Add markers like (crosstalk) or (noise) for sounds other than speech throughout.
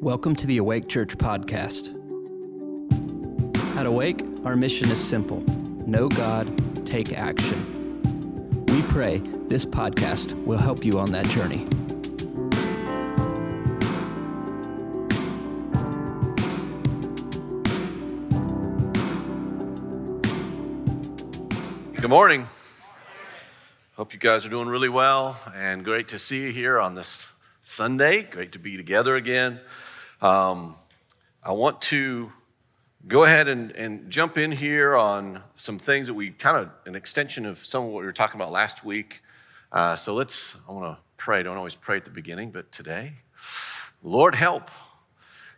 Welcome to the Awake Church podcast. At Awake, our mission is simple know God, take action. We pray this podcast will help you on that journey. Good morning. Hope you guys are doing really well and great to see you here on this Sunday. Great to be together again. Um, I want to go ahead and, and jump in here on some things that we kind of, an extension of some of what we were talking about last week. Uh, so let's, I want to pray. Don't always pray at the beginning, but today, Lord, help.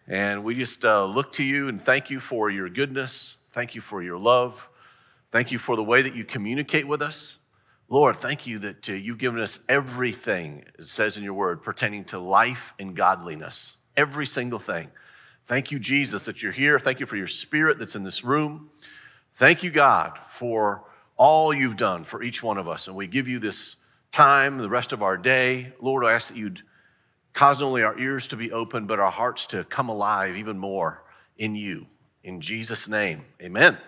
And we just uh, look to you and thank you for your goodness. Thank you for your love. Thank you for the way that you communicate with us. Lord, thank you that uh, you've given us everything, it says in your word, pertaining to life and godliness. Every single thing. Thank you, Jesus, that you're here. Thank you for your spirit that's in this room. Thank you, God, for all you've done for each one of us. And we give you this time, the rest of our day. Lord, I ask that you'd cause only our ears to be open, but our hearts to come alive even more in you. In Jesus' name, amen.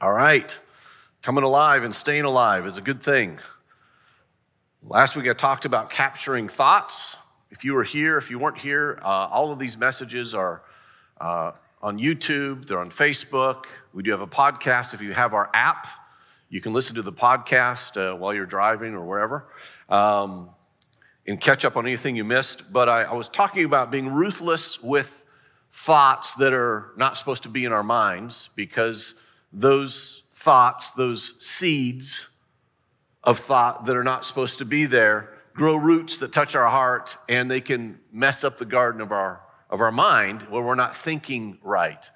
All right. Coming alive and staying alive is a good thing. Last week I talked about capturing thoughts. If you were here, if you weren't here, uh, all of these messages are uh, on YouTube, they're on Facebook. We do have a podcast. If you have our app, you can listen to the podcast uh, while you're driving or wherever um, and catch up on anything you missed. But I, I was talking about being ruthless with thoughts that are not supposed to be in our minds because those thoughts, those seeds of thought that are not supposed to be there, grow roots that touch our heart and they can mess up the garden of our, of our mind where we're not thinking right.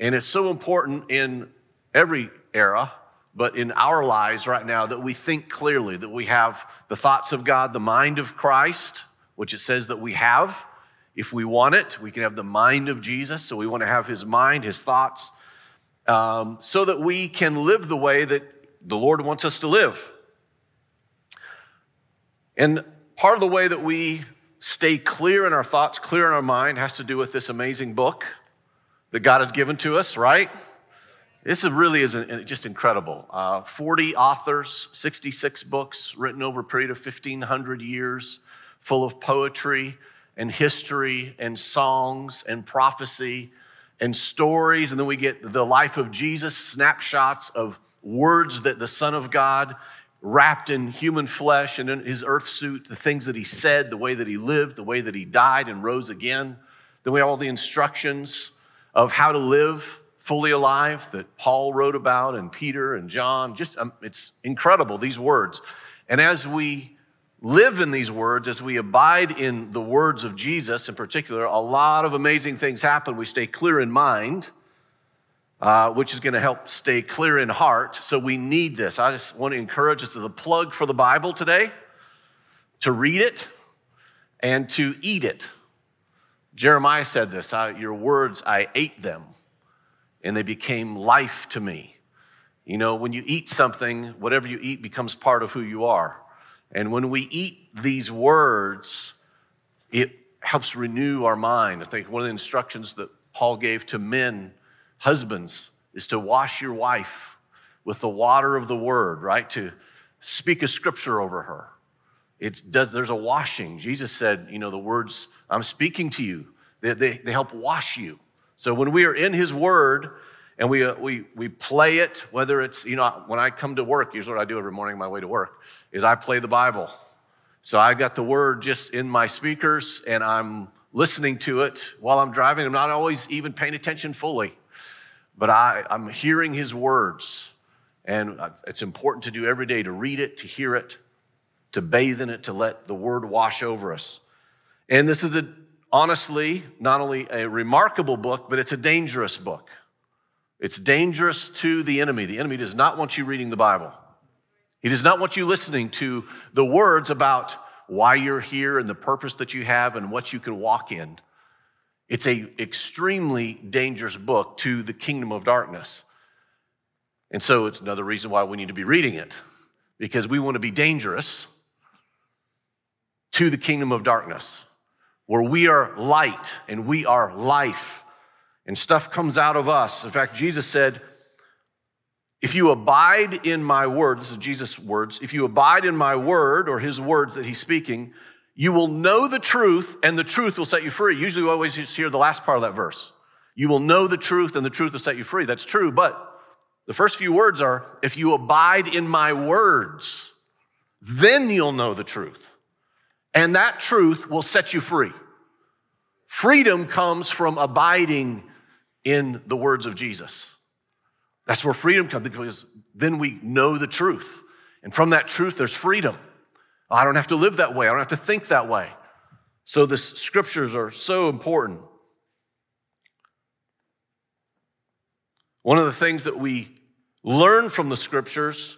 And it's so important in every era, but in our lives right now, that we think clearly, that we have the thoughts of God, the mind of Christ, which it says that we have. If we want it, we can have the mind of Jesus. So we want to have his mind, his thoughts, um, so that we can live the way that the Lord wants us to live. And part of the way that we stay clear in our thoughts, clear in our mind, has to do with this amazing book that God has given to us, right? This really is just incredible. Uh, 40 authors, 66 books written over a period of 1,500 years, full of poetry and history and songs and prophecy and stories, and then we get the life of Jesus, snapshots of words that the Son of God wrapped in human flesh and in his earth suit, the things that he said, the way that he lived, the way that he died and rose again. Then we have all the instructions of how to live fully alive that Paul wrote about and Peter and John. Just, um, it's incredible, these words. And as we live in these words, as we abide in the words of Jesus in particular, a lot of amazing things happen. We stay clear in mind, uh, which is going to help stay clear in heart. So we need this. I just want to encourage us to the plug for the Bible today, to read it and to eat it. Jeremiah said this Your words, I ate them, and they became life to me. You know, when you eat something, whatever you eat becomes part of who you are. And when we eat these words, it helps renew our mind. I think one of the instructions that Paul gave to men, husbands, is to wash your wife with the water of the word, right? To speak a scripture over her. It's does there's a washing. Jesus said, you know, the words I'm speaking to you, they, they, they help wash you. So when we are in his word and we, uh, we, we play it, whether it's, you know, when I come to work, here's what I do every morning on my way to work is I play the Bible. So I got the word just in my speakers and I'm listening to it while I'm driving. I'm not always even paying attention fully, but I, I'm hearing his words. And it's important to do every day to read it, to hear it, to bathe in it, to let the word wash over us. And this is a, honestly not only a remarkable book, but it's a dangerous book. It's dangerous to the enemy. The enemy does not want you reading the Bible. He does not want you listening to the words about why you're here and the purpose that you have and what you can walk in. It's a extremely dangerous book to the kingdom of darkness. And so it's another reason why we need to be reading it because we want to be dangerous to the kingdom of darkness. where we are light and we are life, and stuff comes out of us. In fact, Jesus said, if you abide in my word, this is Jesus' words, if you abide in my word or his words that he's speaking, you will know the truth and the truth will set you free. Usually we always just hear the last part of that verse. You will know the truth and the truth will set you free. That's true, but the first few words are if you abide in my words, then you'll know the truth. And that truth will set you free. Freedom comes from abiding in the words of Jesus. That's where freedom comes because then we know the truth. And from that truth, there's freedom. I don't have to live that way. I don't have to think that way. So the scriptures are so important. One of the things that we learn from the scriptures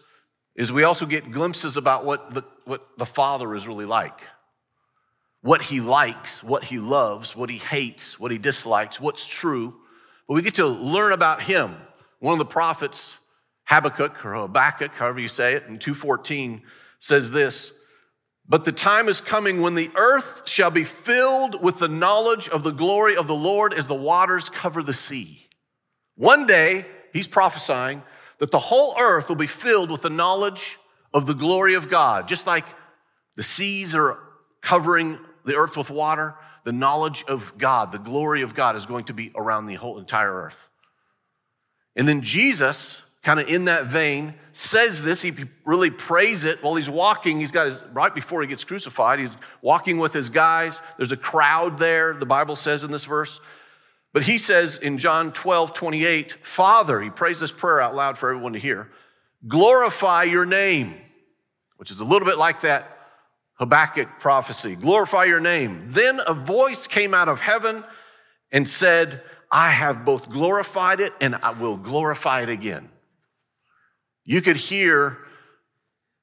is we also get glimpses about what the, what the Father is really like. What he likes, what he loves, what he hates, what he dislikes, what's true. But we get to learn about him. One of the prophets, Habakkuk or Habakkuk, however you say it, in 214 says this But the time is coming when the earth shall be filled with the knowledge of the glory of the Lord as the waters cover the sea. One day, he's prophesying that the whole earth will be filled with the knowledge of the glory of God. Just like the seas are covering the earth with water, the knowledge of God, the glory of God is going to be around the whole entire earth. And then Jesus, kind of in that vein, says this. He really prays it while he's walking. He's got his, right before he gets crucified, he's walking with his guys. There's a crowd there, the Bible says in this verse. But he says in John 12, 28, Father, he prays this prayer out loud for everyone to hear, glorify your name, which is a little bit like that Habakkuk prophecy. Glorify your name. Then a voice came out of heaven and said, I have both glorified it and I will glorify it again. You could hear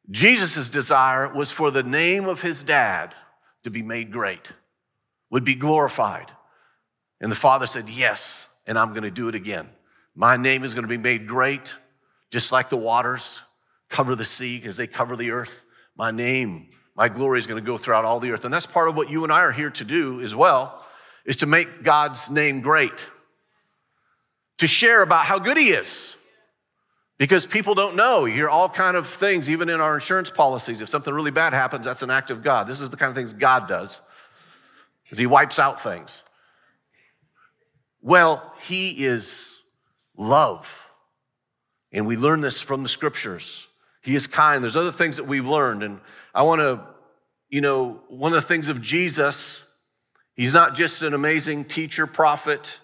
Jesus' desire was for the name of his dad to be made great, would be glorified. And the father said, Yes, and I'm going to do it again. My name is going to be made great, just like the waters cover the sea as they cover the earth. My name, my glory is going to go throughout all the earth. And that's part of what you and I are here to do as well, is to make God's name great, to share about how good He is. Because people don't know. You hear all kind of things, even in our insurance policies. If something really bad happens, that's an act of God. This is the kind of things God does, because He wipes out things. Well, he is love. And we learn this from the scriptures. He is kind. There's other things that we've learned. And I want to, you know, one of the things of Jesus, he's not just an amazing teacher, prophet,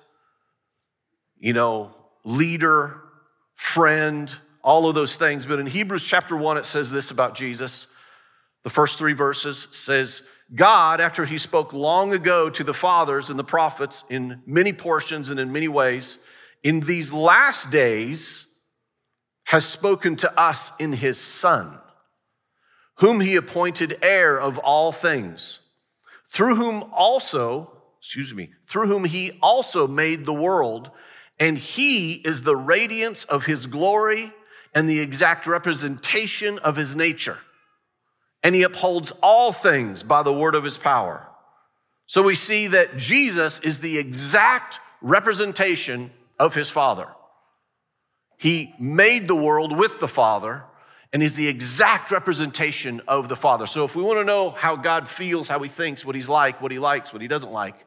you know, leader, friend, all of those things. But in Hebrews chapter 1, it says this about Jesus. The first three verses says, God, after he spoke long ago to the fathers and the prophets in many portions and in many ways, in these last days has spoken to us in his Son, whom he appointed heir of all things, through whom also, excuse me, through whom he also made the world, and he is the radiance of his glory and the exact representation of his nature and he upholds all things by the word of his power. So we see that Jesus is the exact representation of his Father. He made the world with the Father and is the exact representation of the Father. So if we want to know how God feels, how he thinks, what he's like, what he likes, what he doesn't like,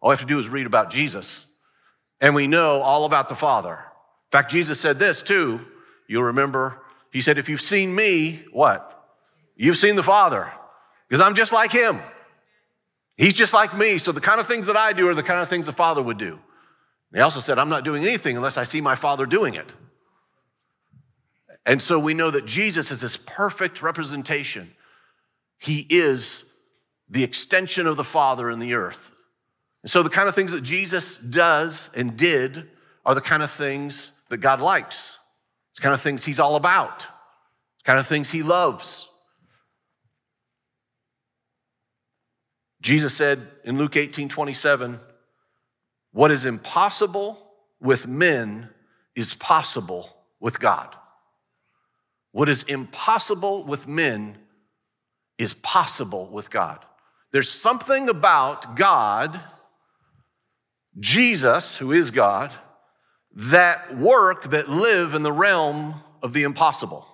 all we have to do is read about Jesus. And we know all about the Father. In fact, Jesus said this too. You'll remember. He said, If you've seen me, what? You've seen the Father, because I'm just like Him. He's just like me. So the kind of things that I do are the kind of things the Father would do. He also said, I'm not doing anything unless I see my Father doing it. And so we know that Jesus is this perfect representation. He is the extension of the Father in the earth. And so the kind of things that Jesus does and did are the kind of things that God likes. It's kind of things He's all about. It's kind of things He loves. Jesus said in Luke 18 27, what is impossible with men is possible with God. What is impossible with men is possible with God. There's something about God, Jesus, who is God, that work, that live in the realm of the impossible.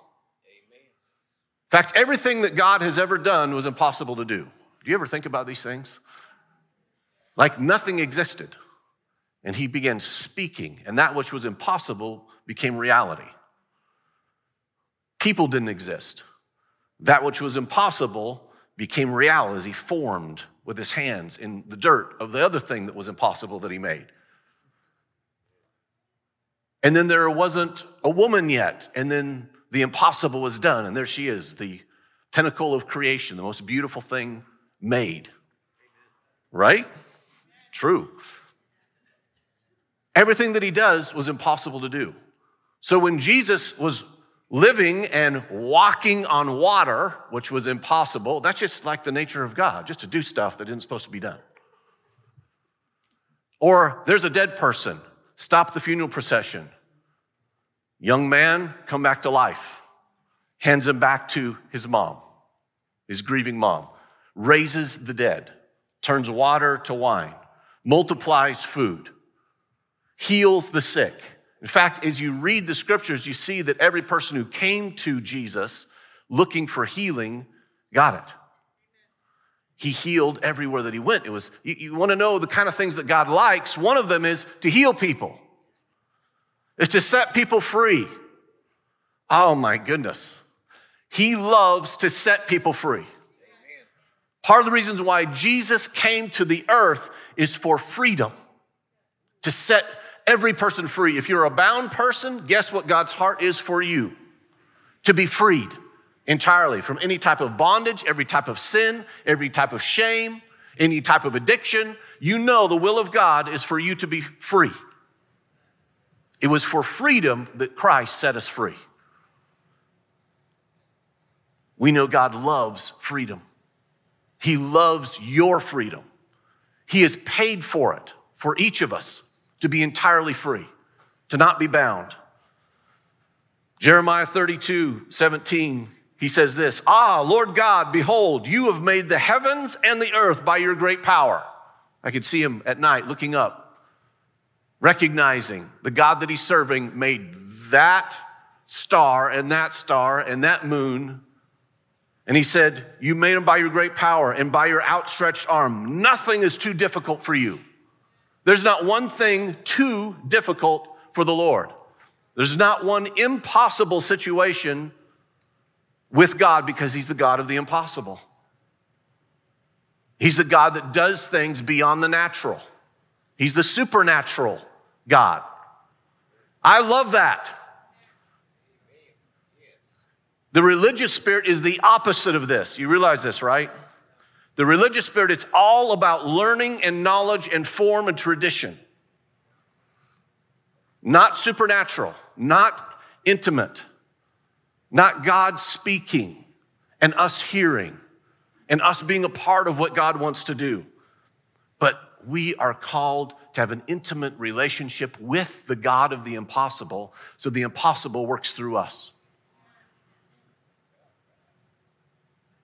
In fact, everything that God has ever done was impossible to do. Do you ever think about these things? Like nothing existed. And he began speaking, and that which was impossible became reality. People didn't exist. That which was impossible became reality as he formed with his hands in the dirt of the other thing that was impossible that he made. And then there wasn't a woman yet, and then the impossible was done, and there she is, the pinnacle of creation, the most beautiful thing made. Right? True. Everything that he does was impossible to do. So when Jesus was living and walking on water, which was impossible, that's just like the nature of God, just to do stuff that isn't supposed to be done. Or there's a dead person, stop the funeral procession. Young man, come back to life, hands him back to his mom, his grieving mom, raises the dead, turns water to wine, multiplies food, heals the sick in fact, as you read the scriptures, you see that every person who came to Jesus looking for healing got it. He healed everywhere that he went. It was, you, you want to know the kind of things that God likes. One of them is to heal people, is to set people free. Oh my goodness. He loves to set people free. Part of the reasons why Jesus came to the earth is for freedom, to set every person free. If you're a bound person, guess what God's heart is for you? To be freed entirely from any type of bondage, every type of sin, every type of shame, any type of addiction. You know the will of God is for you to be free. It was for freedom that Christ set us free. We know God loves freedom. He loves your freedom. He has paid for it for each of us to be entirely free, to not be bound. Jeremiah 32, 17, he says this Ah, Lord God, behold, you have made the heavens and the earth by your great power. I could see him at night looking up, recognizing the God that he's serving made that star and that star and that moon. And he said, You made them by your great power and by your outstretched arm. Nothing is too difficult for you. There's not one thing too difficult for the Lord. There's not one impossible situation with God because He's the God of the impossible. He's the God that does things beyond the natural. He's the supernatural God. I love that. The religious spirit is the opposite of this. You realize this, right? The religious spirit, it's all about learning and knowledge and form and tradition. Not supernatural, not intimate, not God speaking and us hearing and us being a part of what God wants to do. But we are called to have an intimate relationship with the God of the impossible, so the impossible works through us.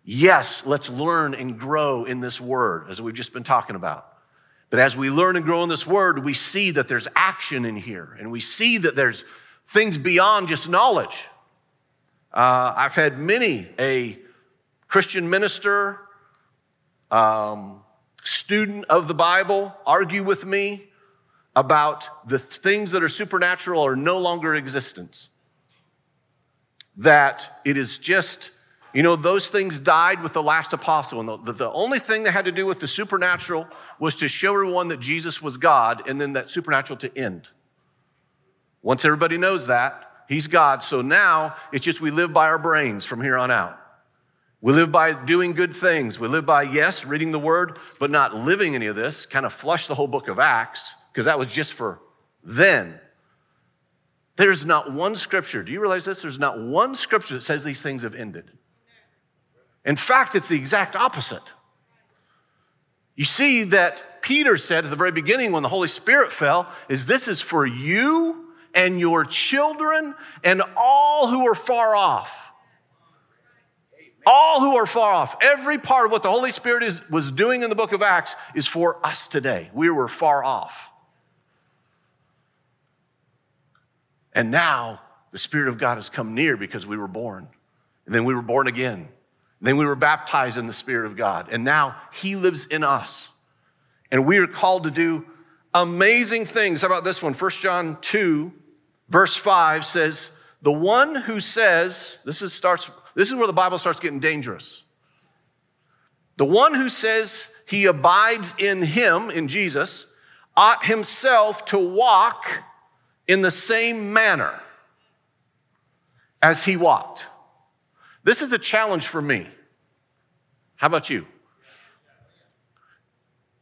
Yes, let's learn and grow in this word, as we've just been talking about. But as we learn and grow in this word, we see that there's action in here, and we see that there's things beyond just knowledge. Uh, I've had many a Christian minister, um, student of the Bible, argue with me about the things that are supernatural are no longer existence. That it is just you know, those things died with the last apostle. And the, the, only thing that had to do with the supernatural was to show everyone that Jesus was God and then that supernatural to end. Once everybody knows that, he's God. So now it's just we live by our brains from here on out. We live by doing good things. We live by, yes, reading the word, but not living any of this. Kind of flush the whole book of Acts, because that was just for then. There's not one scripture. Do you realize this? There's not one scripture that says these things have ended. In fact, it's the exact opposite. You see that Peter said at the very beginning when the Holy Spirit fell, is this is for you and your children and all who are far off. All who are far off. Every part of what the Holy Spirit is, was doing in the book of Acts is for us today. We were far off. And now the Spirit of God has come near because we were born. And then we were born again. Then we were baptized in the Spirit of God. And now He lives in us. And we are called to do amazing things. How about this one? 1 John 2, verse 5 says, The one who says, this is, starts, this is where the Bible starts getting dangerous. The one who says he abides in him, in Jesus, ought himself to walk in the same manner as he walked. This is a challenge for me. How about you?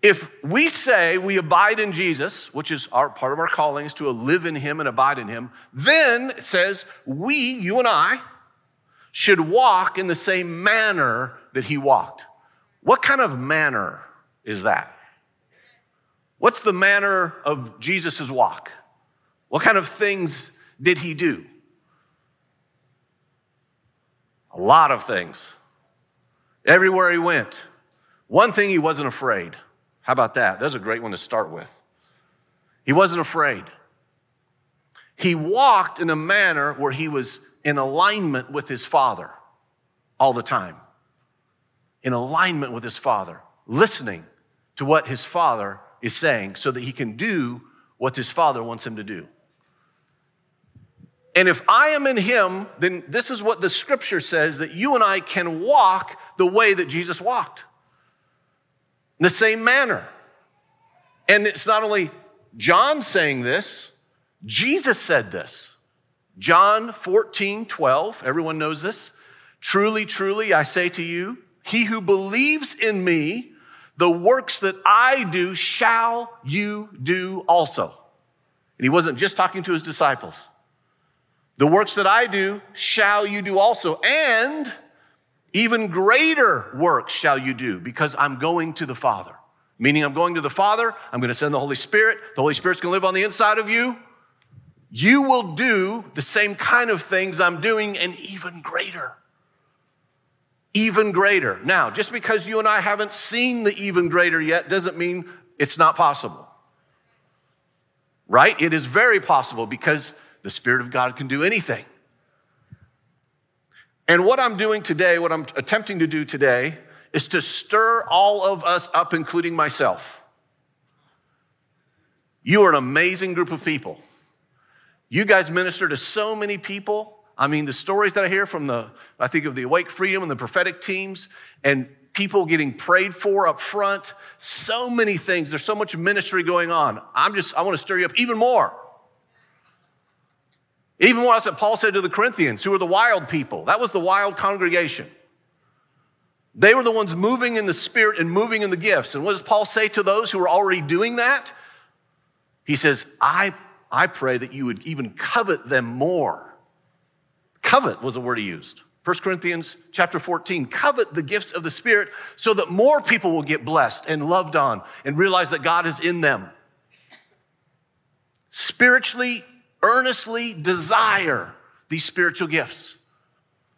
If we say we abide in Jesus, which is our part of our calling is to live in him and abide in him, then it says we, you and I, should walk in the same manner that he walked. What kind of manner is that? What's the manner of Jesus' walk? What kind of things did he do? A lot of things. Everywhere he went. One thing he wasn't afraid. How about that? That's a great one to start with. He wasn't afraid. He walked in a manner where he was in alignment with his father all the time. In alignment with his father, listening to what his father is saying so that he can do what his father wants him to do. And if I am in him, then this is what the scripture says that you and I can walk the way that Jesus walked. In the same manner. And it's not only John saying this, Jesus said this. John 14, 12, everyone knows this. Truly, truly, I say to you, he who believes in me, the works that I do shall you do also. And he wasn't just talking to his disciples. The works that I do shall you do also. And even greater works shall you do because I'm going to the Father. Meaning, I'm going to the Father, I'm going to send the Holy Spirit. The Holy Spirit's going to live on the inside of you. You will do the same kind of things I'm doing and even greater. Even greater. Now, just because you and I haven't seen the even greater yet doesn't mean it's not possible. Right? It is very possible because the Spirit of God can do anything. And what I'm doing today, what I'm attempting to do today, is to stir all of us up, including myself. You are an amazing group of people. You guys minister to so many people. I mean, the stories that I hear from the, I think of the Awake Freedom and the prophetic teams, and people getting prayed for up front, so many things. There's so much ministry going on. I'm just, I want to stir you up even more. Even what Paul said to the Corinthians, who were the wild people. That was the wild congregation. They were the ones moving in the spirit and moving in the gifts. And what does Paul say to those who are already doing that? He says, I, I pray that you would even covet them more. Covet was the word he used. 1 Corinthians chapter 14, covet the gifts of the Spirit so that more people will get blessed and loved on and realize that God is in them. Spiritually earnestly desire these spiritual gifts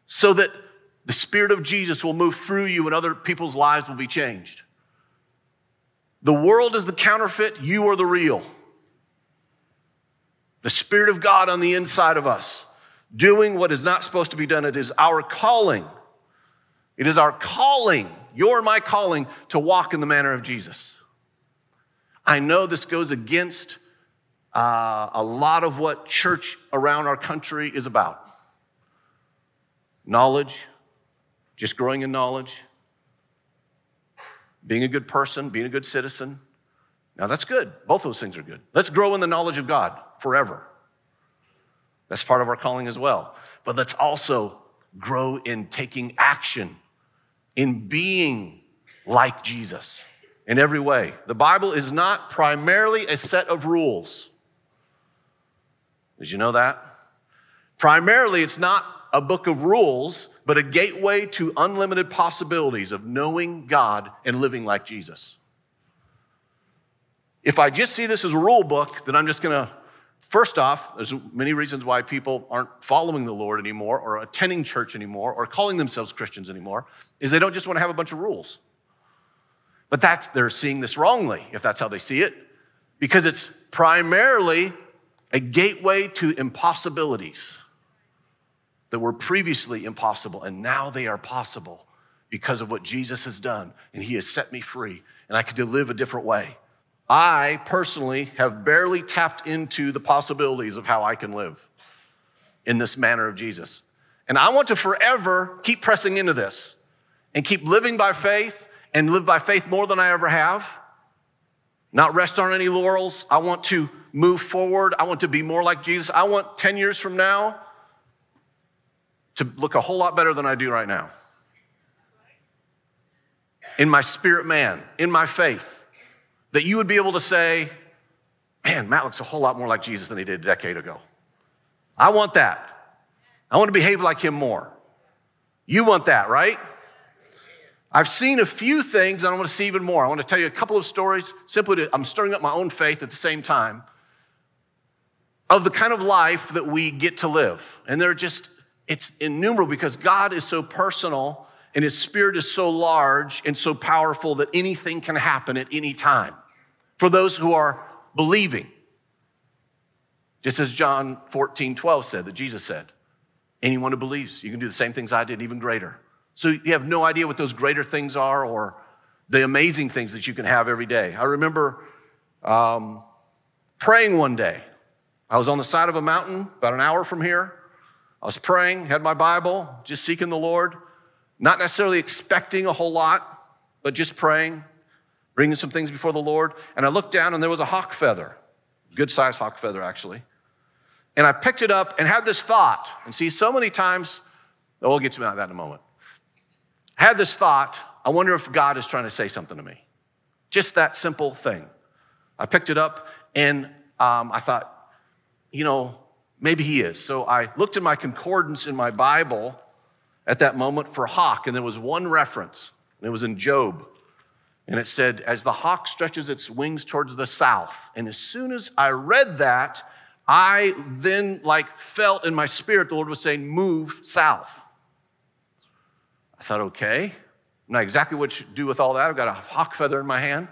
so that the Spirit of Jesus will move through you and other people's lives will be changed. The world is the counterfeit, you are the real. The Spirit of God on the inside of us, doing what is not supposed to be done. It is our calling. It is our calling, your and my calling, to walk in the manner of Jesus. I know this goes against uh, a lot of what church around our country is about knowledge, just growing in knowledge, being a good person, being a good citizen. Now, that's good. Both those things are good. Let's grow in the knowledge of God forever. That's part of our calling as well. But let's also grow in taking action, in being like Jesus in every way. The Bible is not primarily a set of rules. Did you know that? Primarily, it's not a book of rules, but a gateway to unlimited possibilities of knowing God and living like Jesus. If I just see this as a rule book, then I'm just going to First off, there's many reasons why people aren't following the Lord anymore or attending church anymore or calling themselves Christians anymore is they don't just want to have a bunch of rules. But that's they're seeing this wrongly if that's how they see it because it's primarily a gateway to impossibilities that were previously impossible and now they are possible because of what Jesus has done and he has set me free and I can live a different way. I personally have barely tapped into the possibilities of how I can live in this manner of Jesus. And I want to forever keep pressing into this and keep living by faith and live by faith more than I ever have. Not rest on any laurels. I want to move forward. I want to be more like Jesus. I want 10 years from now to look a whole lot better than I do right now. In my spirit man, in my faith that you would be able to say, man, Matt looks a whole lot more like Jesus than he did a decade ago. I want that. I want to behave like him more. You want that, right? I've seen a few things and I want to see even more. I want to tell you a couple of stories simply to, I'm stirring up my own faith at the same time of the kind of life that we get to live. And they're just, it's innumerable because God is so personal and his spirit is so large and so powerful that anything can happen at any time for those who are believing. Just as John 14, 12 said, that Jesus said, anyone who believes, you can do the same things I did, even greater. So you have no idea what those greater things are or the amazing things that you can have every day. I remember um, praying one day. I was on the side of a mountain about an hour from here. I was praying, had my Bible, just seeking the Lord, not necessarily expecting a whole lot, but just praying bringing some things before the Lord. And I looked down and there was a hawk feather, good sized hawk feather, actually. And I picked it up and had this thought. And see, so many times, oh, we'll get to that in a moment. I had this thought I wonder if God is trying to say something to me. Just that simple thing. I picked it up and um, I thought, you know, maybe he is. So I looked in my concordance in my Bible at that moment for hawk, and there was one reference, and it was in Job. And it said, as the hawk stretches its wings towards the south. And as soon as I read that, I then like felt in my spirit the Lord was saying, move south. I thought, okay, I'm not exactly what to do with all that. I've got a hawk feather in my hand,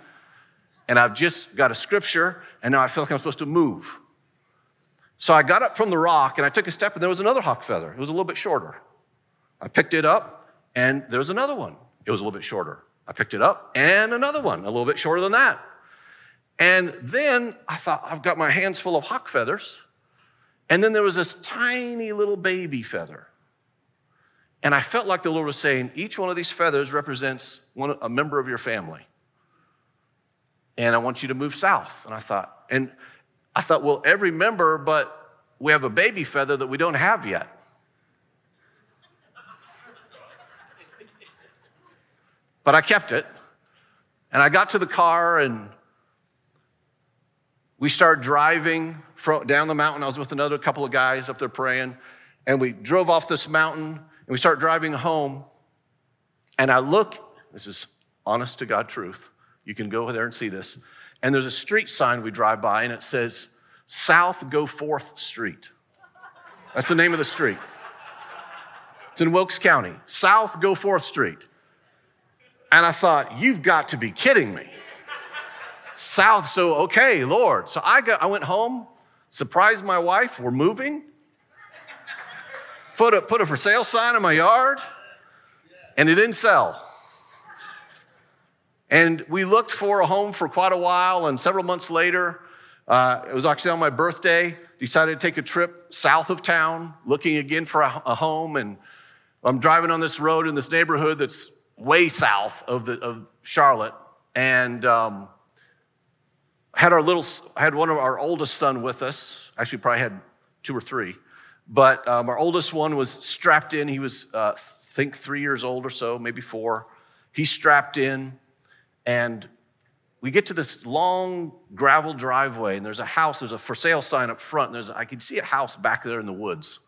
and I've just got a scripture, and now I feel like I'm supposed to move. So I got up from the rock and I took a step, and there was another hawk feather. It was a little bit shorter. I picked it up, and there was another one. It was a little bit shorter. I picked it up and another one, a little bit shorter than that. And then I thought, I've got my hands full of hawk feathers. And then there was this tiny little baby feather. And I felt like the Lord was saying, each one of these feathers represents one, a member of your family. And I want you to move south. And I thought, and I thought, well, every member, but we have a baby feather that we don't have yet. But I kept it. And I got to the car and we started driving down the mountain. I was with another couple of guys up there praying. And we drove off this mountain and we started driving home. And I look, this is honest to God truth. You can go there and see this. And there's a street sign we drive by and it says, South Go Forth Street. That's the name of the street. It's in Wilkes County, South Go Forth Street. And I thought, you've got to be kidding me. South, so okay, Lord. So I got I went home, surprised my wife, we're moving. Put a, put a for sale sign in my yard, and it didn't sell. And we looked for a home for quite a while, and several months later, uh, it was actually on my birthday, decided to take a trip south of town, looking again for a, a home. And I'm driving on this road in this neighborhood that's way south of, the, of Charlotte, and um, had our little, had one of our oldest son with us. Actually, probably had two or three, but um, our oldest one was strapped in. He was, uh, I think, three years old or so, maybe four. He strapped in, and we get to this long gravel driveway, and there's a house. There's a for sale sign up front. And there's, I could see a house back there in the woods,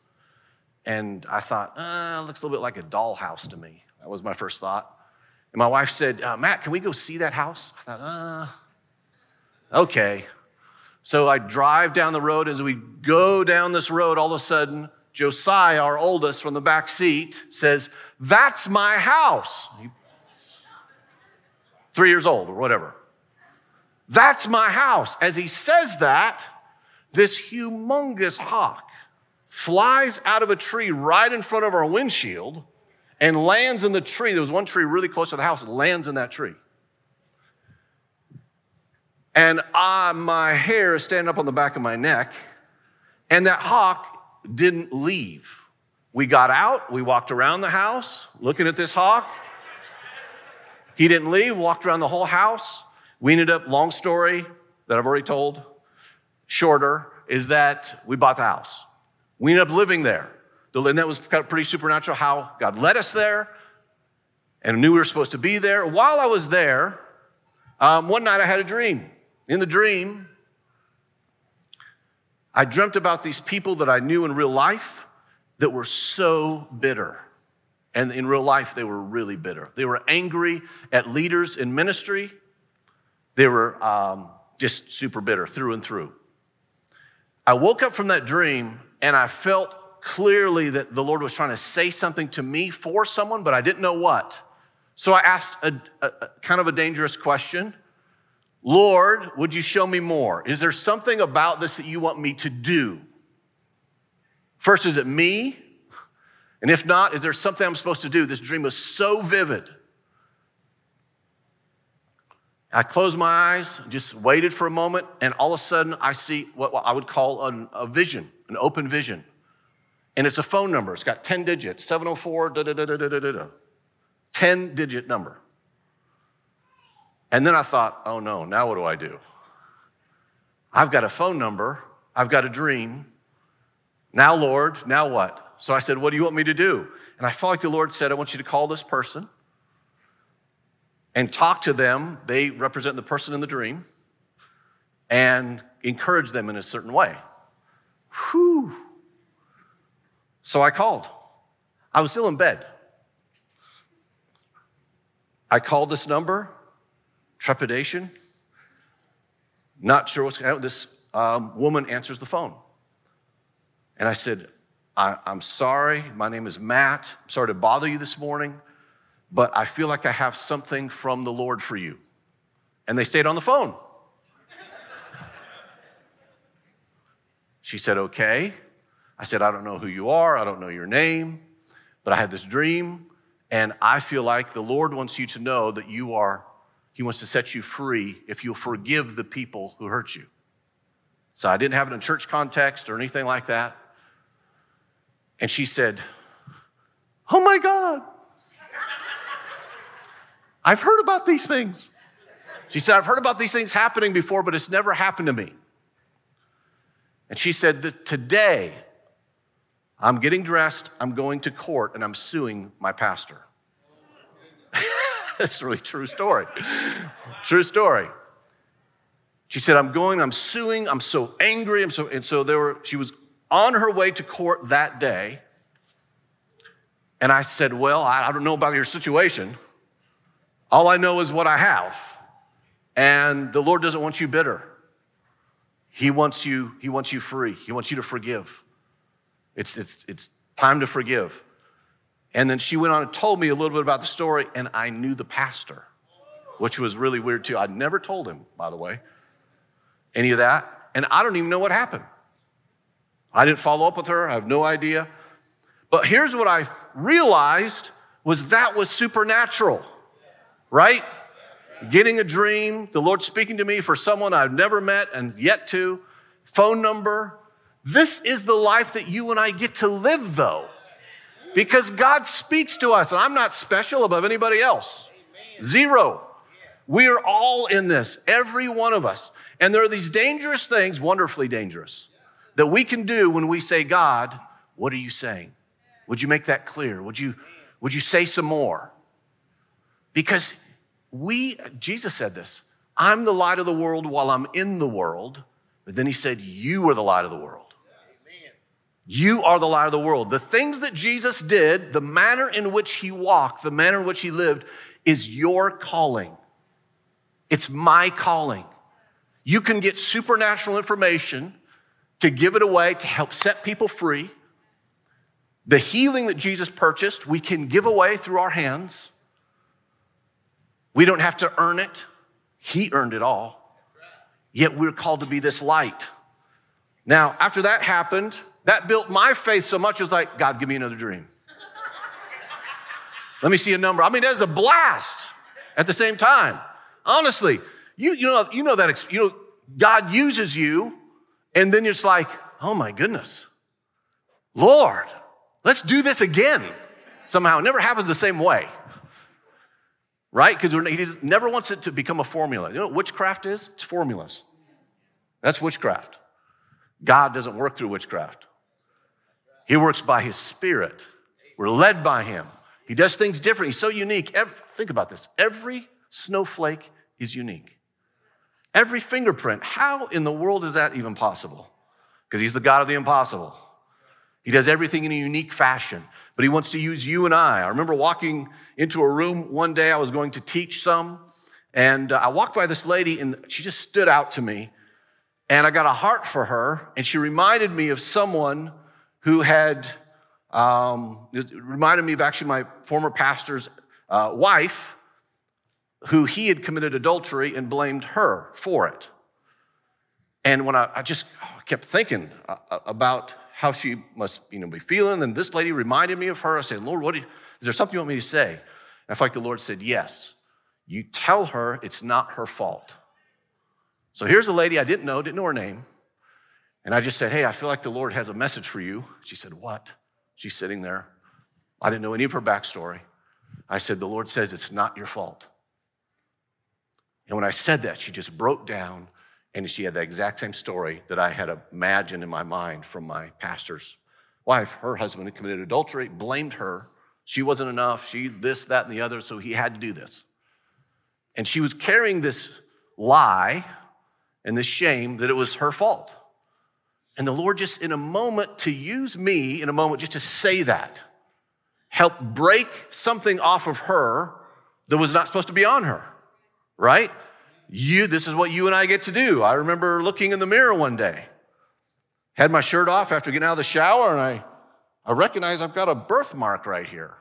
and I thought, uh, looks a little bit like a dollhouse to me. That was my first thought. And my wife said, uh, Matt, can we go see that house? I thought, uh, okay. So I drive down the road. As we go down this road, all of a sudden, Josiah, our oldest from the back seat, says, That's my house. Three years old or whatever. That's my house. As he says that, this humongous hawk flies out of a tree right in front of our windshield and lands in the tree. There was one tree really close to the house, it lands in that tree. And I, my hair is standing up on the back of my neck, and that hawk didn't leave. We got out, we walked around the house looking at this hawk. He didn't leave, walked around the whole house. We ended up, long story that I've already told, shorter, is that we bought the house. We ended up living there. And that was kind of pretty supernatural how God led us there and knew we were supposed to be there. While I was there, um, one night I had a dream. In the dream, I dreamt about these people that I knew in real life that were so bitter. And in real life, they were really bitter. They were angry at leaders in ministry. They were um, just super bitter through and through. I woke up from that dream and I felt clearly that the Lord was trying to say something to me for someone, but I didn't know what. So I asked a, a, a kind of a dangerous question Lord, would you show me more? Is there something about this that you want me to do? First, is it me? And if not, is there something I'm supposed to do? This dream was so vivid. I closed my eyes, just waited for a moment, and all of a sudden I see what I would call an, a vision, an open vision. And it's a phone number. It's got 10 digits, 704, da da da da da da da. 10 digit number. And then I thought, oh no, now what do I do? I've got a phone number, I've got a dream. Now, Lord, now what? So I said, What do you want me to do? And I felt like the Lord said, I want you to call this person and talk to them. They represent the person in the dream and encourage them in a certain way. Whew. So I called. I was still in bed. I called this number trepidation, not sure what's going happen. This um, woman answers the phone. And I said, I, am sorry. My name is Matt. I'm sorry to bother you this morning, but I feel like I have something from the Lord for you. And they stayed on the phone. she said, Okay. I said, I don't know who you are. I don't know your name, but I had this dream, and I feel like the Lord wants you to know that you are he wants to set you free if you'll forgive the people who hurt you. So I didn't have it in church context or anything like that. And she said, Oh my God, I've heard about these things. She said, I've heard about these things happening before, but it's never happened to me. And she said that today I'm getting dressed, I'm going to court, and I'm suing my pastor. (laughs) That's a really true story. true story. She said, I'm going, I'm suing, I'm so angry. I'm so, and so there were, she was on her way to court that day. And I said, Well, I don't know about your situation. All I know is what I have. And the Lord doesn't want you bitter. He wants you, He wants you free. He wants you to forgive. It's, it's, it's time to forgive. And then she went on and told me a little bit about the story, and I knew the pastor, which was really weird too. I'd never told him, by the way, any of that. And I don't even know what happened. I didn't follow up with her, I have no idea. But here's what I realized was that was supernatural, right? Getting a dream, the Lord speaking to me for someone I've never met and yet to, phone number. This is the life that you and I get to live, though. Because God speaks to us, and I'm not special above anybody else. Zero. We are all in this, every one of us. And there are these dangerous things, wonderfully dangerous, that we can do when we say, God, what are you saying? Would you make that clear? Would you, would you say some more? Because we, Jesus said this, I'm the light of the world while I'm in the world. But then he said, You are the light of the world. You are the light of the world. The things that Jesus did, the manner in which he walked, the manner in which he lived, is your calling. It's my calling. You can get supernatural information to give it away to help set people free. The healing that Jesus purchased, we can give away through our hands. We don't have to earn it, He earned it all. Yet we're called to be this light. Now, after that happened, that built my faith so much, it was like, God, give me another dream. (laughs) Let me see a number. I mean, that's a blast at the same time. Honestly, you, you, know, you know that, you know, God uses you, and then it's like, oh my goodness, Lord, let's do this again. Somehow, it never happens the same way. Right? Because he never wants it to become a formula. You know what witchcraft is? It's formulas. That's witchcraft. God doesn't work through witchcraft. He works by his spirit. We're led by him. He does things different. He's so unique. Every, think about this. Every snowflake is unique. Every fingerprint. How in the world is that even possible? Because he's the God of the impossible. He does everything in a unique fashion, but he wants to use you and I. I remember walking into a room one day, I was going to teach some, and uh, I walked by this lady, and she just stood out to me. And I got a heart for her, and she reminded me of someone who had, um, reminded me of actually my former pastor's uh, wife, who he had committed adultery and blamed her for it. And when I, I just kept thinking uh, uh, about how she must you know, be feeling, and this lady reminded me of her. I said, Lord, what you, is there something you want me to say? And I felt like the Lord said, Yes. You tell her it's not her fault. So here's a lady I didn't know, didn't know her name. And I just said, Hey, I feel like the Lord has a message for you. She said, What? She's sitting there. I didn't know any of her backstory. I said, The Lord says it's not your fault. And when I said that, she just broke down and she had the exact same story that I had imagined in my mind from my pastor's wife. Her husband had committed adultery, blamed her. She wasn't enough. She, this, that, and the other, so he had to do this. And she was carrying this lie and this shame that it was her fault. And the Lord just, in a moment, to use me in a moment just to say that, help break something off of her that was not supposed to be on her right? You, this is what you and I get to do. I remember looking in the mirror one day, had my shirt off after getting out of the shower, and I, I recognized I've got a birthmark right here.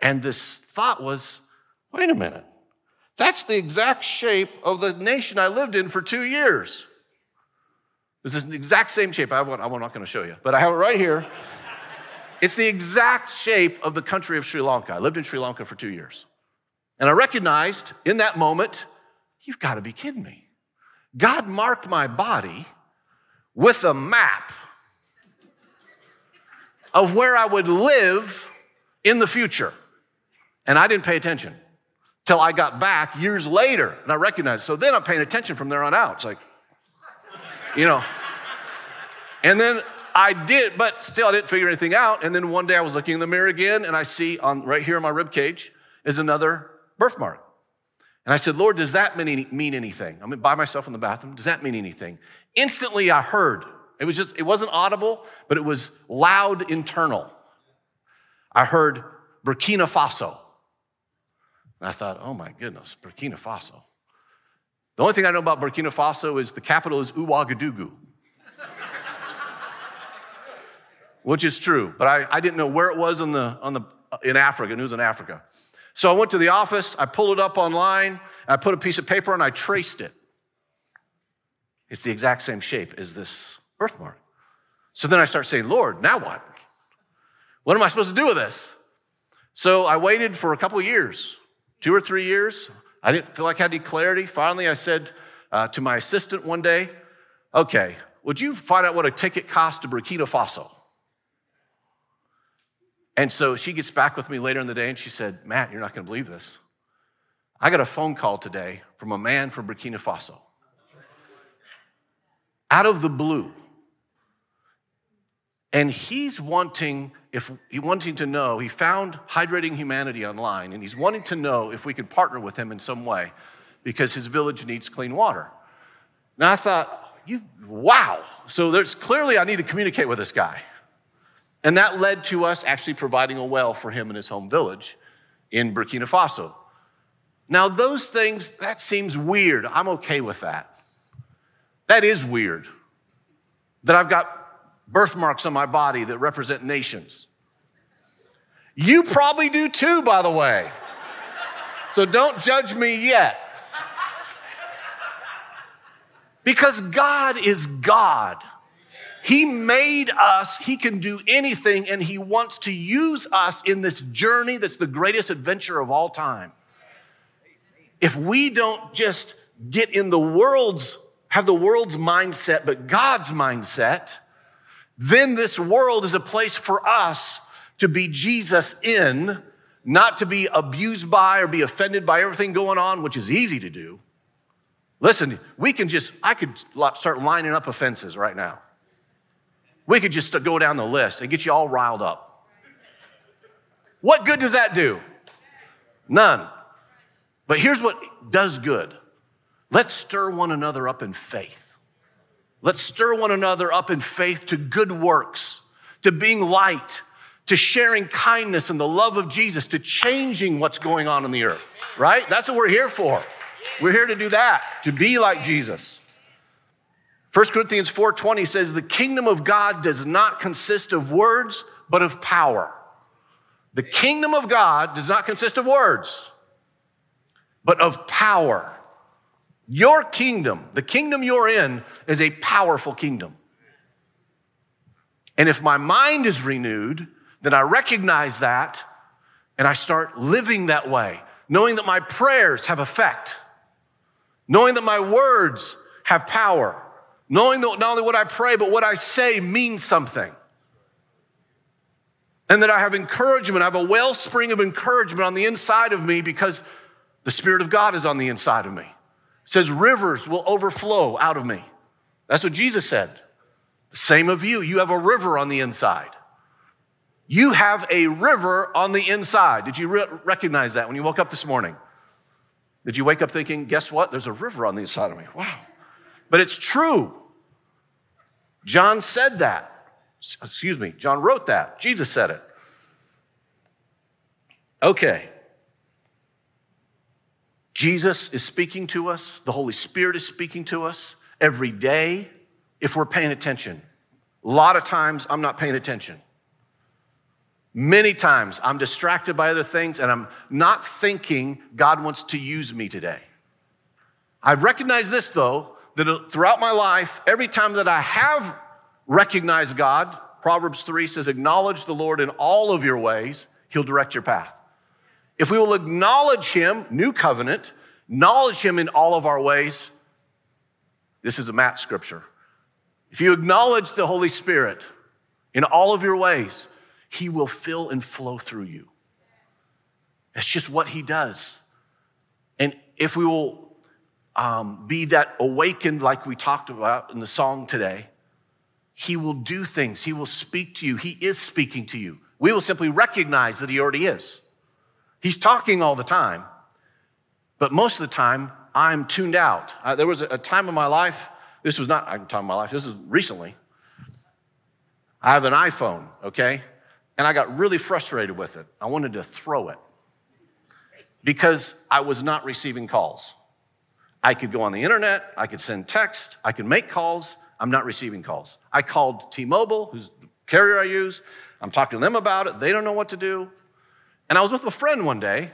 And this thought was, wait a minute, that's the exact shape of the nation I lived in for two years. This is the exact same shape. I I'm not going to show you, but I have it right here. (laughs) it's the exact shape of the country of Sri Lanka. I lived in Sri Lanka for two years. And I recognized in that moment, you've got to be kidding me. God marked my body with a map of where I would live in the future. And I didn't pay attention till I got back years later and I recognized. So then I'm paying attention from there on out. It's like, you know. And then I did, but still I didn't figure anything out. And then one day I was looking in the mirror again and I see on right here in my rib cage is another birthmark. And I said, Lord, does that mean mean anything? I'm by myself in the bathroom. Does that mean anything? Instantly, I heard. It was just, it wasn't audible, but it was loud internal. I heard Burkina Faso. And I thought, oh my goodness, Burkina Faso. The only thing I know about Burkina Faso is the capital is Ouagadougou, (laughs) which is true, but I, I didn't know where it was in, the, on the, in Africa, and it was in Africa. So I went to the office, I pulled it up online, I put a piece of paper and I traced it. It's the exact same shape as this birthmark. So then I start saying, Lord, now what? What am I supposed to do with this? So I waited for a couple years, two or three years. I didn't feel like I had any clarity. Finally, I said uh, to my assistant one day, okay, would you find out what a ticket costs to Burkina Faso? And so she gets back with me later in the day and she said, Matt, you're not going to believe this. I got a phone call today from a man from Burkina Faso. Out of the blue. And he's wanting, if he wanting to know, he found hydrating humanity online, and he's wanting to know if we can partner with him in some way because his village needs clean water. Now I thought, you wow. So there's clearly I need to communicate with this guy. And that led to us actually providing a well for him in his home village in Burkina Faso. Now, those things, that seems weird. I'm okay with that. That is weird. That I've got birthmarks on my body that represent nations. You probably do too, by the way. So don't judge me yet. Because God is God. He made us, He can do anything, and He wants to use us in this journey that's the greatest adventure of all time. If we don't just get in the world's, have the world's mindset, but God's mindset, then this world is a place for us to be Jesus in, not to be abused by or be offended by everything going on, which is easy to do. Listen, we can just, I could start lining up offenses right now. We could just go down the list and get you all riled up. What good does that do? None. But here's what does good let's stir one another up in faith. Let's stir one another up in faith to good works, to being light, to sharing kindness and the love of Jesus, to changing what's going on in the earth, right? That's what we're here for. We're here to do that, to be like Jesus. 1 Corinthians 4:20 says the kingdom of God does not consist of words but of power. The kingdom of God does not consist of words but of power. Your kingdom, the kingdom you're in is a powerful kingdom. And if my mind is renewed, then I recognize that and I start living that way, knowing that my prayers have effect, knowing that my words have power, knowing that not only what I pray, but what I say means something. And that I have encouragement, I have a wellspring of encouragement on the inside of me because the Spirit of God is on the inside of me. It says, rivers will overflow out of me. That's what Jesus said. The same of you. You have a river on the inside. You have a river on the inside. Did you re- recognize that when you woke up this morning? Did you wake up thinking, guess what? There's a river on the inside of me. Wow. But it's true. John said that. Excuse me, John wrote that. Jesus said it. Okay. Jesus is speaking to us, the Holy Spirit is speaking to us every day if we're paying attention. A lot of times I'm not paying attention. Many times I'm distracted by other things and I'm not thinking God wants to use me today. I recognize this though, that throughout my life, every time that I have recognized God, Proverbs 3 says, acknowledge the Lord in all of your ways, he'll direct your path. If we will acknowledge him, new covenant, acknowledge him in all of our ways, this is a Matt scripture. If you acknowledge the Holy Spirit in all of your ways, he will fill and flow through you. That's just what He does. And if we will um, be that awakened, like we talked about in the song today, He will do things. He will speak to you. He is speaking to you. We will simply recognize that He already is. He's talking all the time, but most of the time, I'm tuned out. Uh, there was a, a time in my life, this was not a time in my life, this is recently. I have an iPhone, okay? And I got really frustrated with it. I wanted to throw it because I was not receiving calls. I could go on the internet, I could send text, I could make calls. I'm not receiving calls. I called T Mobile, who's the carrier I use. I'm talking to them about it. They don't know what to do. And I was with a friend one day,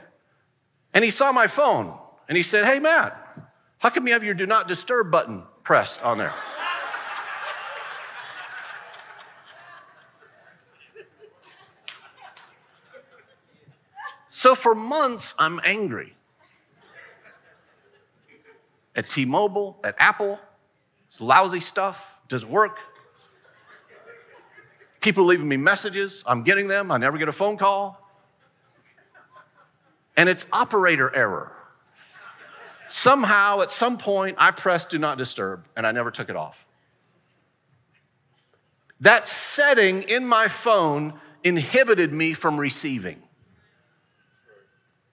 and he saw my phone, and he said, Hey, Matt, how come you have your do not disturb button pressed on there? So for months, I'm angry at T Mobile, at Apple. It's lousy stuff, doesn't work. People leaving me messages, I'm getting them, I never get a phone call. And it's operator error. Somehow, at some point, I pressed do not disturb and I never took it off. That setting in my phone inhibited me from receiving.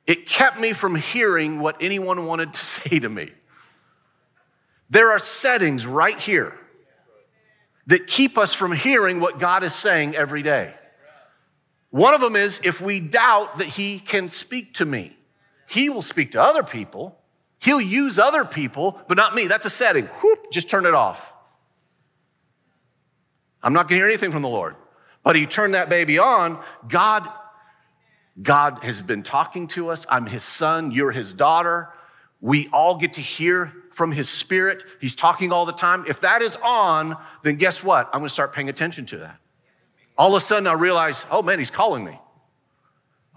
It kept me from hearing what anyone wanted to (laughs) say to me. There are settings right here that keep us from hearing what God is saying every day. One of them is if we doubt that He can speak to me, He will speak to other people. He'll use other people, but not me. That's a setting. Whoop, just turn it off. I'm not going to hear anything from the Lord. But he turned that baby on. God, God has been talking to us. I'm his son. You're his daughter. We all get to hear from his spirit. He's talking all the time. If that is on, then guess what? I'm going to start paying attention to that. All of a sudden, I realize, oh man, he's calling me.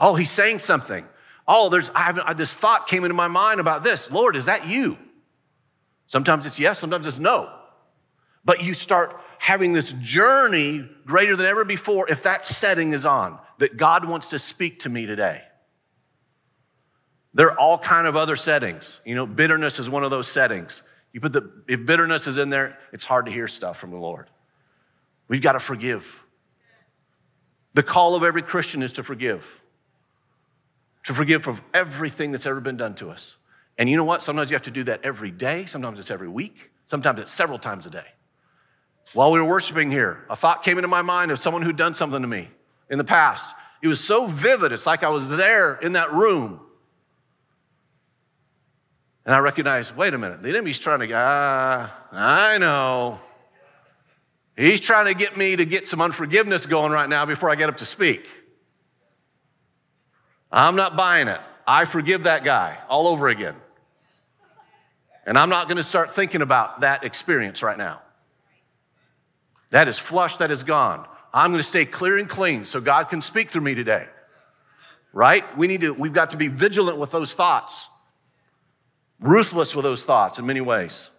Oh, he's saying something. Oh, there's I have this thought came into my mind about this. Lord, is that you? Sometimes it's yes, sometimes it's no. But you start having this journey greater than ever before if that setting is on, that God wants to speak to me today. There are all kind of other settings. You know, bitterness is one of those settings. You put the if bitterness is in there, it's hard to hear stuff from the Lord. We've got to forgive. The call of every Christian is to forgive. To forgive for everything that's ever been done to us. And you know what? Sometimes you have to do that every day, sometimes it's every week, sometimes it's several times a day. While we were worshiping here, a thought came into my mind of someone who'd done something to me in the past. It was so vivid, it's like I was there in that room. And I recognized, wait a minute, the enemy's trying to, ah, I know. He's trying to get me to get some unforgiveness going right now before I get up to speak. I'm not buying it. I forgive that guy all over again. And I'm not going to start thinking about that experience right now. That is flushed, that is gone. I'm going to stay clear and clean so God can speak through me today. Right? We need to, we've got to be vigilant with those thoughts, ruthless with those thoughts in many ways.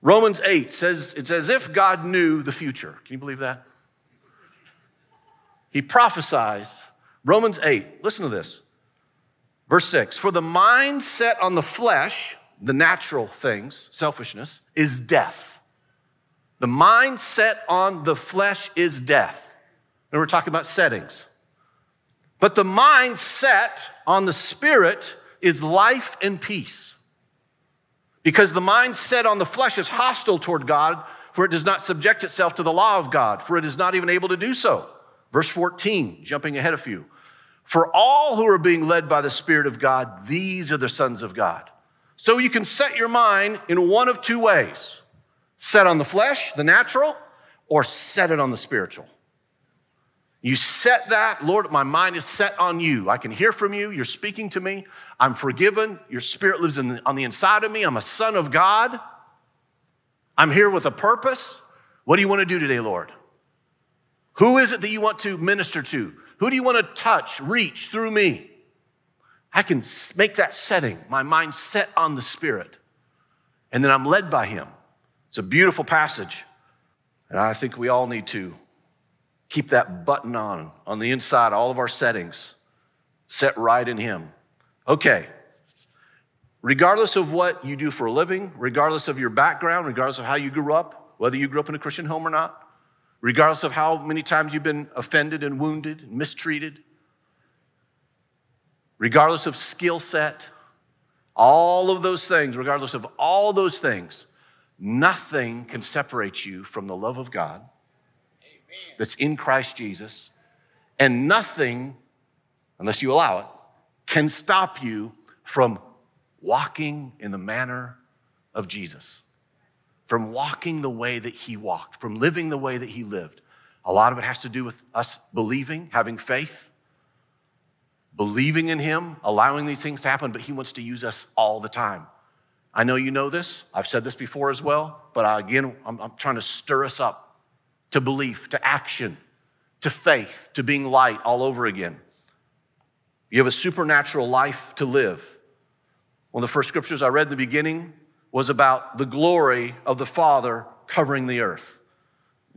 Romans 8 says it's as if God knew the future. Can you believe that? He prophesies. Romans 8, listen to this. Verse 6 For the mind set on the flesh, the natural things, selfishness, is death. The mind set on the flesh is death. And we're talking about settings. But the mind set on the spirit is life and peace. Because the mind set on the flesh is hostile toward God, for it does not subject itself to the law of God, for it is not even able to do so. Verse 14, jumping ahead a few. For all who are being led by the Spirit of God, these are the sons of God. So you can set your mind in one of two ways set on the flesh, the natural, or set it on the spiritual. You set that, Lord, my mind is set on you. I can hear from you. You're speaking to me. I'm forgiven. Your spirit lives the, on the inside of me. I'm a son of God. I'm here with a purpose. What do you want to do today, Lord? Who is it that you want to minister to? Who do you want to touch, reach through me? I can make that setting, my mind set on the Spirit, and then I'm led by Him. It's a beautiful passage. And I think we all need to keep that button on on the inside, all of our settings set right in Him. Okay. Regardless of what you do for a living, regardless of your background, regardless of how you grew up, whether you grew up in a Christian home or not, regardless of how many times you've been offended and wounded and mistreated, regardless of skill set, all of those things, regardless of all those things, Nothing can separate you from the love of God. That's in Christ Jesus. And nothing, unless you allow it, can stop you from walking in the manner of Jesus, from walking the way that he walked, from living the way that he lived. A lot of it has to do with us believing, having faith, believing in him, allowing these things to happen, but he wants to use us all the time. I know you know this. I've said this before as well, but I, again, I'm, I'm trying to stir us up to belief, to action, to faith, to being light all over again. You have a supernatural life to live. One of the first scriptures I read in the beginning was about the glory of the Father covering the earth.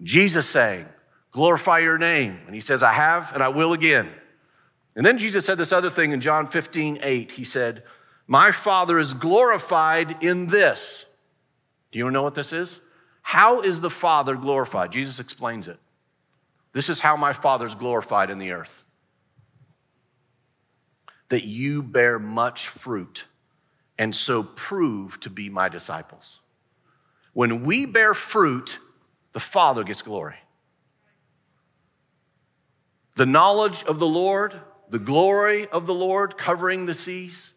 Jesus saying, Glorify your name. And he says, I have and I will again. And then Jesus said this other thing in John 15, 8. He said, my Father is glorified in this. Do you know what this is? How is the Father glorified? Jesus explains it. This is how my Father is glorified in the earth that you bear much fruit and so prove to be my disciples. When we bear fruit, the Father gets glory. The knowledge of the Lord, the glory of the Lord covering the seas,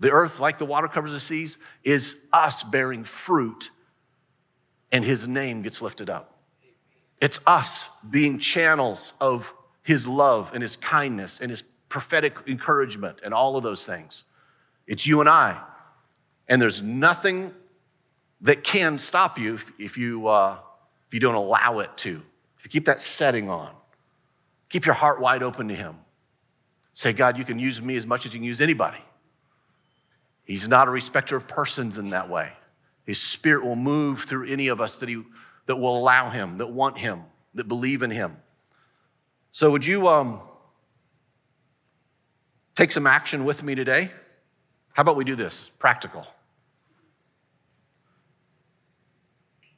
The earth, like the water covers the seas, is us bearing fruit, and his name gets lifted up. It's us being channels of his love and his kindness and his prophetic encouragement and all of those things. It's you and I. And there's nothing that can stop you if, if you, uh, if you don't allow it to. If you keep that setting on, keep your heart wide open to him. Say, God, you can use me as much as you can use anybody. He's not a respecter of persons in that way. His spirit will move through any of us that, he, that will allow him, that want him, that believe in him. So, would you um, take some action with me today? How about we do this? Practical.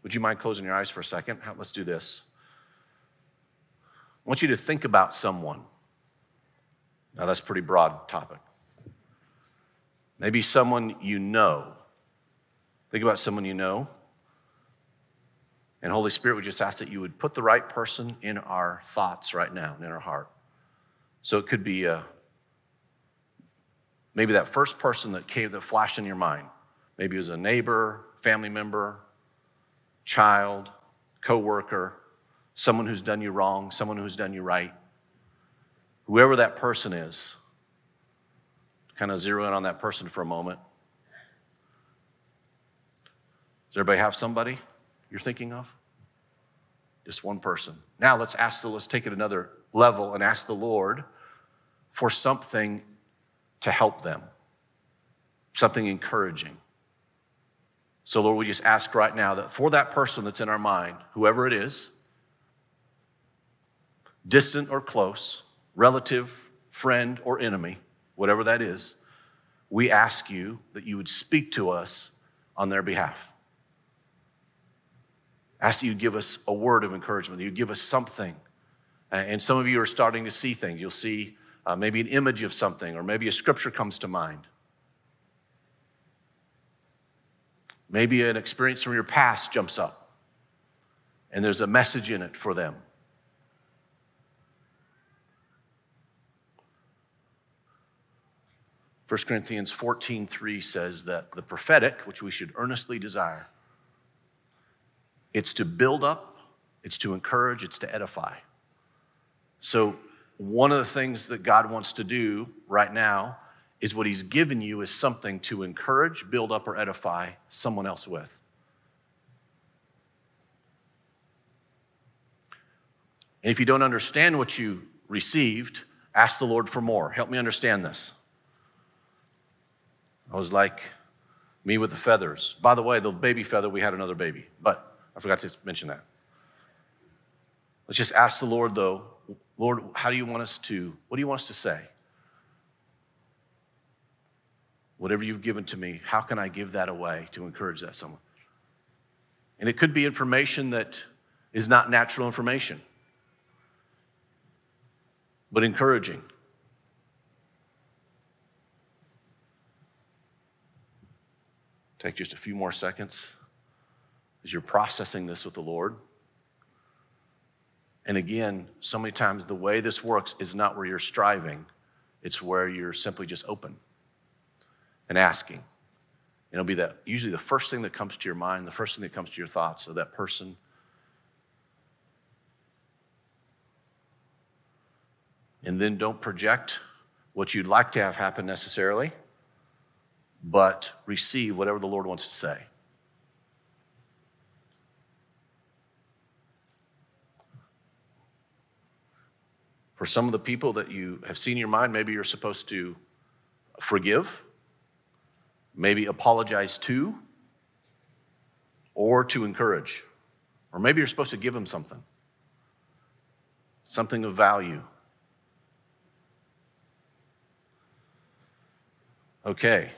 Would you mind closing your eyes for a second? Let's do this. I want you to think about someone. Now, that's a pretty broad topic. Maybe someone you know. Think about someone you know. And Holy Spirit, we just ask that you would put the right person in our thoughts right now, and in our heart. So it could be uh, maybe that first person that came, that flashed in your mind. Maybe it was a neighbor, family member, child, coworker, someone who's done you wrong, someone who's done you right. Whoever that person is, kind of zero in on that person for a moment. Does everybody have somebody you're thinking of? Just one person. Now let's ask the let's take it another level and ask the Lord for something to help them. Something encouraging. So Lord, we just ask right now that for that person that's in our mind, whoever it is, distant or close, relative, friend, or enemy, whatever that is, we ask you that you would speak to us on their behalf. Ask that you give us a word of encouragement, that you give us something. And some of you are starting to see things. You'll see uh, maybe an image of something, or maybe a scripture comes to mind. Maybe an experience from your past jumps up, and there's a message in it for them. 1 Corinthians 14 3 says that the prophetic, which we should earnestly desire, it's to build up, it's to encourage, it's to edify. So, one of the things that God wants to do right now is what He's given you is something to encourage, build up, or edify someone else with. And if you don't understand what you received, ask the Lord for more. Help me understand this. I was like me with the feathers. By the way, the baby feather, we had another baby, but I forgot to mention that. Let's just ask the Lord, though, Lord, how do you want us to, what do you want us to say? Whatever you've given to me, how can I give that away to encourage that someone? And it could be information that is not natural information, but encouraging. Take just a few more seconds as you're processing this with the Lord. And again, so many times the way this works is not where you're striving, it's where you're simply just open and asking. And it'll be that usually the first thing that comes to your mind, the first thing that comes to your thoughts of that person. And then don't project what you'd like to have happen necessarily but receive whatever the Lord wants to say. For some of the people that you have seen in your mind, maybe you're supposed to forgive, maybe apologize to, or to encourage. Or maybe you're supposed to give them something, something of value. Okay.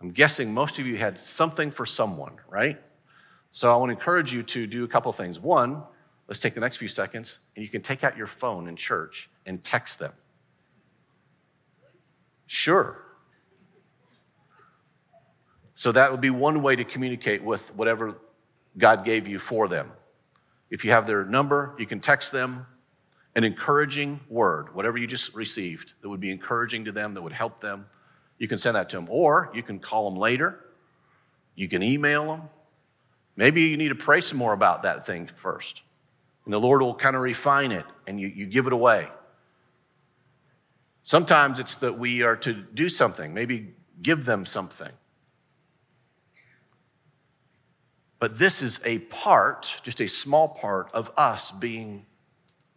I'm guessing most of you had something for someone, right? So I want to encourage you to do a couple things. One, let's take the next few seconds and you can take out your phone in church and text them. Sure. So that would be one way to communicate with whatever God gave you for them. If you have their number, you can text them an encouraging word, whatever you just received that would be encouraging to them, that would help them You can send that to them. Or you can call them later. You can email them. Maybe you need to pray some more about that thing first. And the Lord will kind of refine it and you, you give it away. Sometimes it's that we are to do something, maybe give them something. But this is a part, just a small part of us being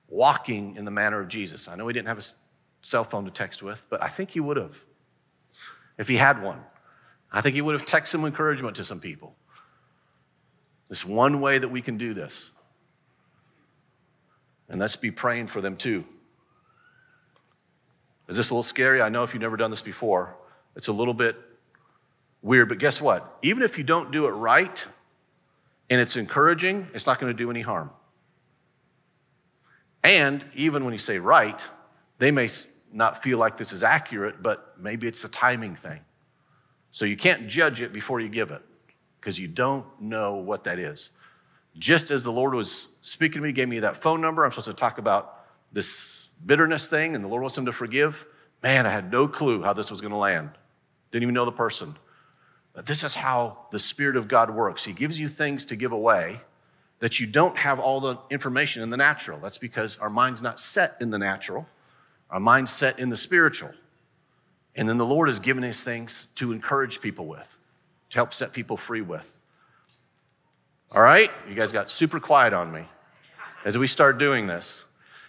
walking in the manner of Jesus. I know he didn't have a cell phone to text with, but I think he would have if he had one. I think he would have texted some encouragement to some people. This one way that we can do this. And let's be praying for them too. Is this a little scary? I know if you've never done this before, it's a little bit weird, but guess what? Even if you don't do it right and it's encouraging, it's not going to do any harm. And even when you say right, they may not feel like this is accurate, but maybe it's a timing thing. So you can't judge it before you give it because you don't know what that is. Just as the Lord was speaking to me, gave me that phone number, I'm supposed to talk about this bitterness thing, and the Lord wants him to forgive. Man, I had no clue how this was going to land. Didn't even know the person. But this is how the Spirit of God works. He gives you things to give away that you don't have all the information in the natural. That's because our mind's not set in the natural, our mind's set in the spiritual. And then the Lord has given us things to encourage people with, to help set people free with. All right? You guys got super quiet on me as we start doing this.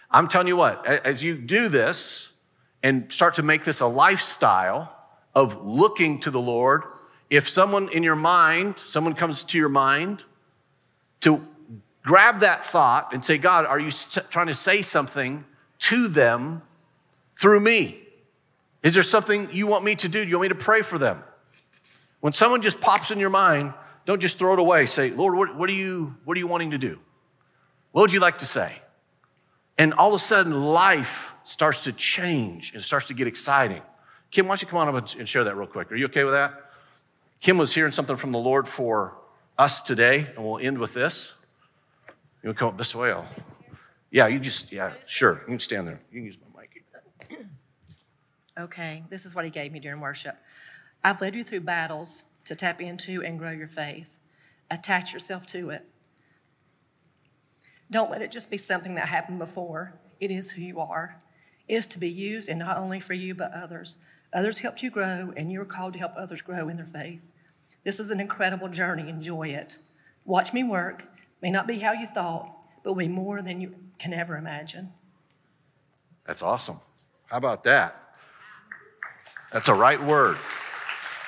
I'm telling you what, as you do this and start to make this a lifestyle of looking to the Lord, if someone in your mind, someone comes to your mind, to grab that thought and say, God, are you trying to say something to them through me? Is there something you want me to do? Do you want me to pray for them? When someone just pops in your mind, don't just throw it away. Say, Lord, what, what, are, you, what are you wanting to do? What would you like to say? And all of a sudden, life starts to change and starts to get exciting. Kim, why don't you come on up and share that real quick? Are you okay with that? Kim was hearing something from the Lord for us today, and we'll end with this. You want to come up this way? I'll, yeah, you just, yeah, sure. You can stand there. You can use my mic. Okay, this is what he gave me during worship. I've led you through battles to tap into and grow your faith. Attach yourself to it. Don't let it just be something that happened before. It is who you are. It is to be used, and not only for you, but others. Others helped you grow, and you're called to help others grow in their faith. This is an incredible journey. Enjoy it. Watch me work. May not be how you thought, but will be more than you can ever imagine. That's awesome. How about that? That's a right word.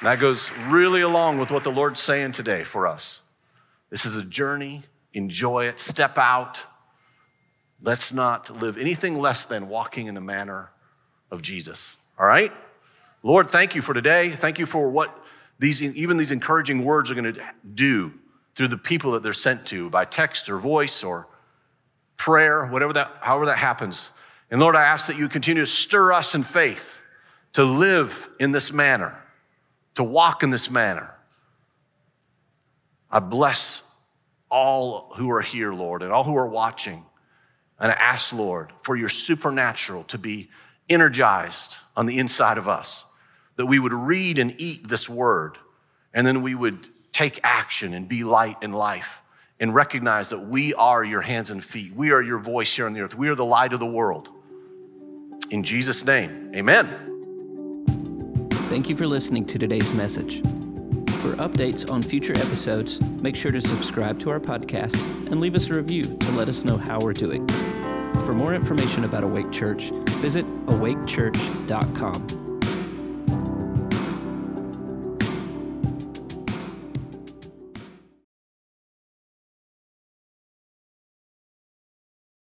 And that goes really along with what the Lord's saying today for us. This is a journey. Enjoy it. Step out. Let's not live anything less than walking in the manner of Jesus. All right? Lord, thank you for today. Thank you for what these, even these encouraging words are going to do through the people that they're sent to by text or voice or prayer, whatever that, however that happens. And Lord, I ask that you continue to stir us in faith to live in this manner, to walk in this manner. I bless all who are here, Lord, and all who are watching. And I ask, Lord, for your supernatural to be energized on the inside of us, that we would read and eat this word, and then we would take action and be light in life and recognize that we are your hands and feet. We are your voice here on the earth. We are the light of the world. In Jesus' name, amen. Thank you for listening to today's message. For updates on future episodes, make sure to subscribe to our podcast and leave us a review to let us know how we're doing. For more information about Awake Church, visit awakechurch.com.